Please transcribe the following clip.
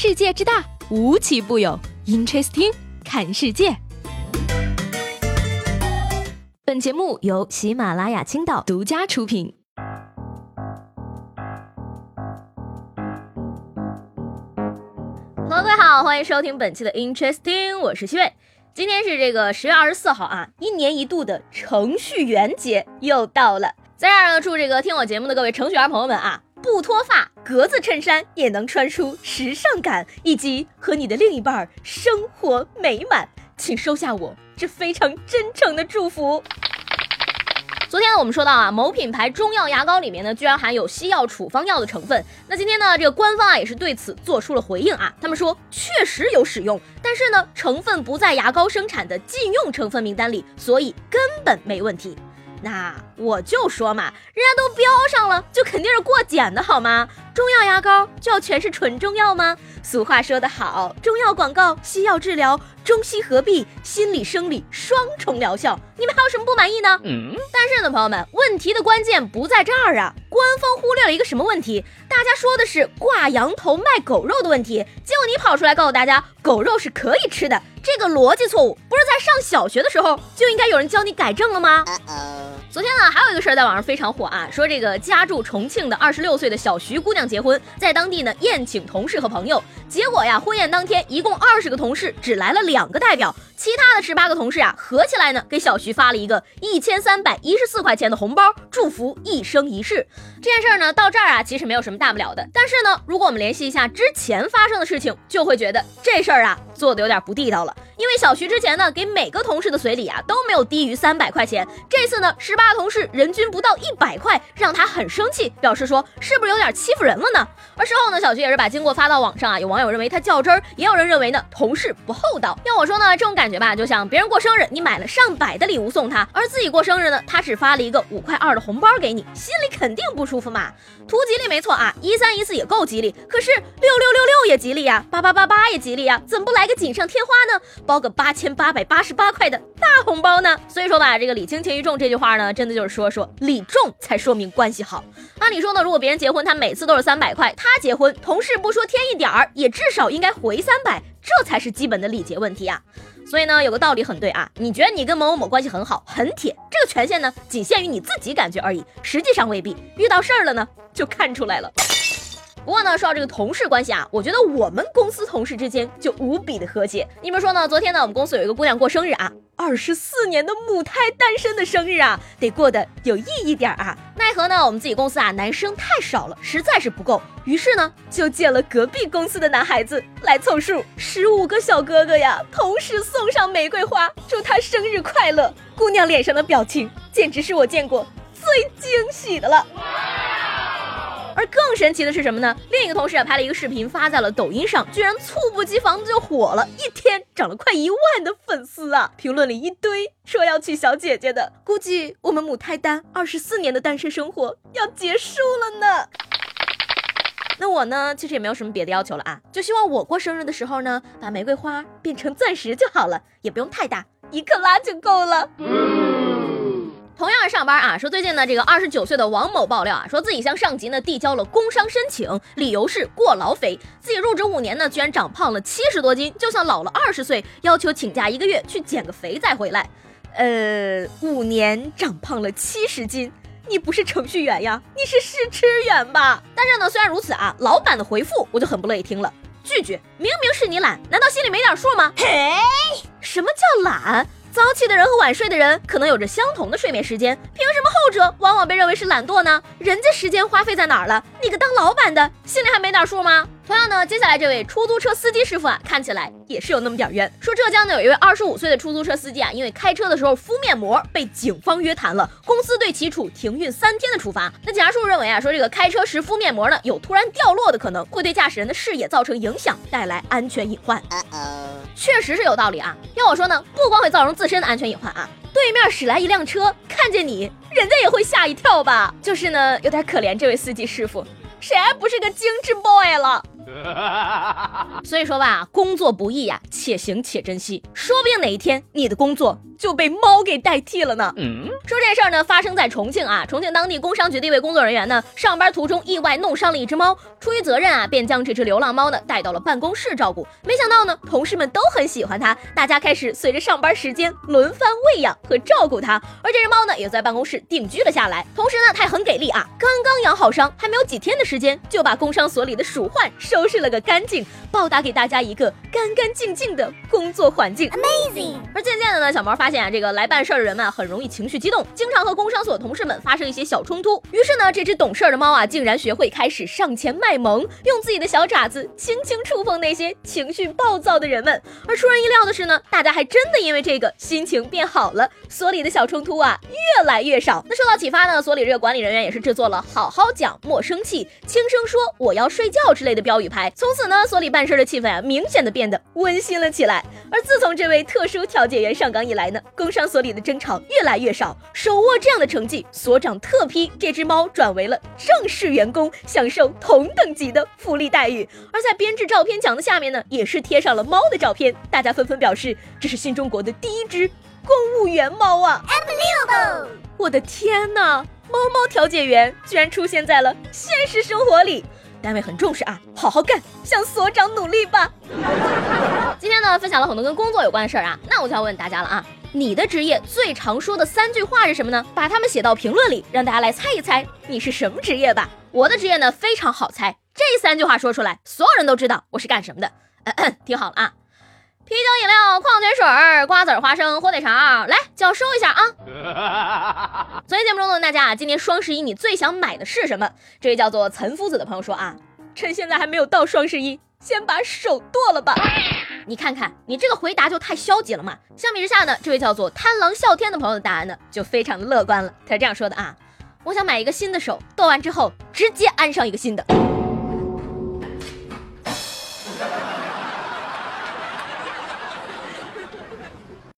世界之大，无奇不有。Interesting，看世界。本节目由喜马拉雅青岛独家出品。各位好，欢迎收听本期的 Interesting，我是西贝。今天是这个十月二十四号啊，一年一度的程序员节又到了。在这儿呢，祝这个听我节目的各位程序员朋友们啊，不脱发，格子衬衫也能穿出时尚感，以及和你的另一半生活美满，请收下我这非常真诚的祝福。昨天呢，我们说到啊，某品牌中药牙膏里面呢，居然含有西药处方药的成分。那今天呢，这个官方啊也是对此做出了回应啊，他们说确实有使用，但是呢，成分不在牙膏生产的禁用成分名单里，所以根本没问题。那我就说嘛，人家都标上了，就肯定是过检的好吗？中药牙膏就要全是纯中药吗？俗话说得好，中药广告，西药治疗，中西合璧，心理生理双重疗效。你们还有什么不满意呢？嗯。但是呢，朋友们，问题的关键不在这儿啊！官方忽略了一个什么问题？大家说的是挂羊头卖狗肉的问题，结果你跑出来告诉大家，狗肉是可以吃的，这个逻辑错误，不是在上小学的时候就应该有人教你改正了吗？昨天呢，还有一个事儿在网上非常火啊，说这个家住重庆的二十六岁的小徐姑娘结婚，在当地呢宴请同事和朋友，结果呀，婚宴当天一共二十个同事只来了两个代表，其他的十八个同事啊合起来呢给小徐发了一个一千三百一十四块钱的红包，祝福一生一世。这件事儿呢到这儿啊其实没有什么大不了的，但是呢如果我们联系一下之前发生的事情，就会觉得这事儿啊做的有点不地道了。因为小徐之前呢，给每个同事的随礼啊都没有低于三百块钱，这次呢，十八个同事人均不到一百块，让他很生气，表示说是不是有点欺负人了呢？而事后呢，小徐也是把经过发到网上啊，有网网友认为他较真儿，也有人认为呢同事不厚道。要我说呢，这种感觉吧，就像别人过生日，你买了上百的礼物送他，而自己过生日呢，他只发了一个五块二的红包给你，心里肯定不舒服嘛。图吉利没错啊，一三一四也够吉利，可是六六六六也吉利呀，八八八八也吉利呀，怎么不来个锦上添花呢？包个八千八百八十八块的大红包呢？所以说吧，这个礼轻情意重这句话呢，真的就是说说礼重才说明关系好。按理说呢，如果别人结婚他每次都是三百块，他结婚同事不说添一点儿，也至少应该回三百，这才是基本的礼节问题啊。所以呢，有个道理很对啊，你觉得你跟某某某关系很好很铁，这个权限呢，仅限于你自己感觉而已，实际上未必。遇到事儿了呢，就看出来了。不过呢，说到这个同事关系啊，我觉得我们公司同事之间就无比的和谐。你们说呢？昨天呢，我们公司有一个姑娘过生日啊，二十四年的母胎单身的生日啊，得过得有意义点啊。奈何呢，我们自己公司啊，男生太少了，实在是不够。于是呢，就借了隔壁公司的男孩子来凑数，十五个小哥哥呀，同时送上玫瑰花，祝他生日快乐。姑娘脸上的表情，简直是我见过最惊喜的了。而更神奇的是什么呢？另一个同事啊拍了一个视频发在了抖音上，居然猝不及防的就火了，一天涨了快一万的粉丝啊！评论里一堆说要娶小姐姐的，估计我们母胎单二十四年的单身生活要结束了呢。那我呢，其实也没有什么别的要求了啊，就希望我过生日的时候呢，把玫瑰花变成钻石就好了，也不用太大，一克拉就够了。同样是上班啊，说最近呢，这个二十九岁的王某爆料啊，说自己向上级呢递交了工伤申请，理由是过劳肥，自己入职五年呢，居然长胖了七十多斤，就像老了二十岁，要求请假一个月去减个肥再回来。呃，五年长胖了七十斤，你不是程序员呀，你是试吃员吧？但是呢，虽然如此啊，老板的回复我就很不乐意听了，拒绝，明明是你懒，难道心里没点数吗？嘿，什么叫懒？早起的人和晚睡的人可能有着相同的睡眠时间，凭什么后者往往被认为是懒惰呢？人家时间花费在哪儿了？你个当老板的心里还没点数吗？同样呢，接下来这位出租车司机师傅啊，看起来也是有那么点冤。说浙江呢有一位二十五岁的出租车司机啊，因为开车的时候敷面膜被警方约谈了，公司对其处停运三天的处罚。那警察叔认为啊，说这个开车时敷面膜呢，有突然掉落的可能，会对驾驶人的视野造成影响，带来安全隐患。确实是有道理啊。要我说呢，不光会造成自身的安全隐患啊，对面驶来一辆车，看见你，人家也会吓一跳吧。就是呢，有点可怜这位司机师傅，谁还不是个精致 boy 了？所以说吧，工作不易呀，且行且珍惜，说不定哪一天你的工作就被猫给代替了呢？嗯说这事儿呢，发生在重庆啊，重庆当地工商局的一位工作人员呢，上班途中意外弄伤了一只猫，出于责任啊，便将这只流浪猫呢带到了办公室照顾。没想到呢，同事们都很喜欢它，大家开始随着上班时间轮番喂养和照顾它，而这只猫呢，也在办公室定居了下来。同时呢，它也很给力啊，刚刚养好伤，还没有几天的时间，就把工商所里的鼠患收拾了个干净，报答给大家一个干干净净的工作环境。Amazing。而渐渐的呢，小猫发发现啊，这个来办事儿的人们很容易情绪激动，经常和工商所同事们发生一些小冲突。于是呢，这只懂事儿的猫啊，竟然学会开始上前卖萌，用自己的小爪子轻轻触碰那些情绪暴躁的人们。而出人意料的是呢，大家还真的因为这个心情变好了，所里的小冲突啊越来越少。那受到启发呢，所里这个管理人员也是制作了“好好讲，莫生气，轻声说我要睡觉”之类的标语牌。从此呢，所里办事的气氛啊，明显的变得温馨了起来。而自从这位特殊调解员上岗以来呢，工商所里的争吵越来越少。手握这样的成绩，所长特批这只猫转为了正式员工，享受同等级的福利待遇。而在编制照片墙的下面呢，也是贴上了猫的照片，大家纷纷表示这是新中国的第一只公务员猫啊！Unbelievable！我的天哪，猫猫调解员居然出现在了现实生活里。单位很重视啊，好好干，向所长努力吧。今天呢，分享了很多跟工作有关的事儿啊，那我就要问大家了啊，你的职业最常说的三句话是什么呢？把它们写到评论里，让大家来猜一猜你是什么职业吧。我的职业呢非常好猜，这三句话说出来，所有人都知道我是干什么的。听好了啊，啤酒、饮料、矿泉水、瓜子、花生、火腿肠，来脚收一下啊。昨天节目中问大家啊，今年双十一你最想买的是什么？这位叫做岑夫子的朋友说啊，趁现在还没有到双十一，先把手剁了吧。你看看，你这个回答就太消极了嘛。相比之下呢，这位叫做贪狼啸天的朋友的答案呢，就非常的乐观了。他是这样说的啊，我想买一个新的手，剁完之后直接安上一个新的。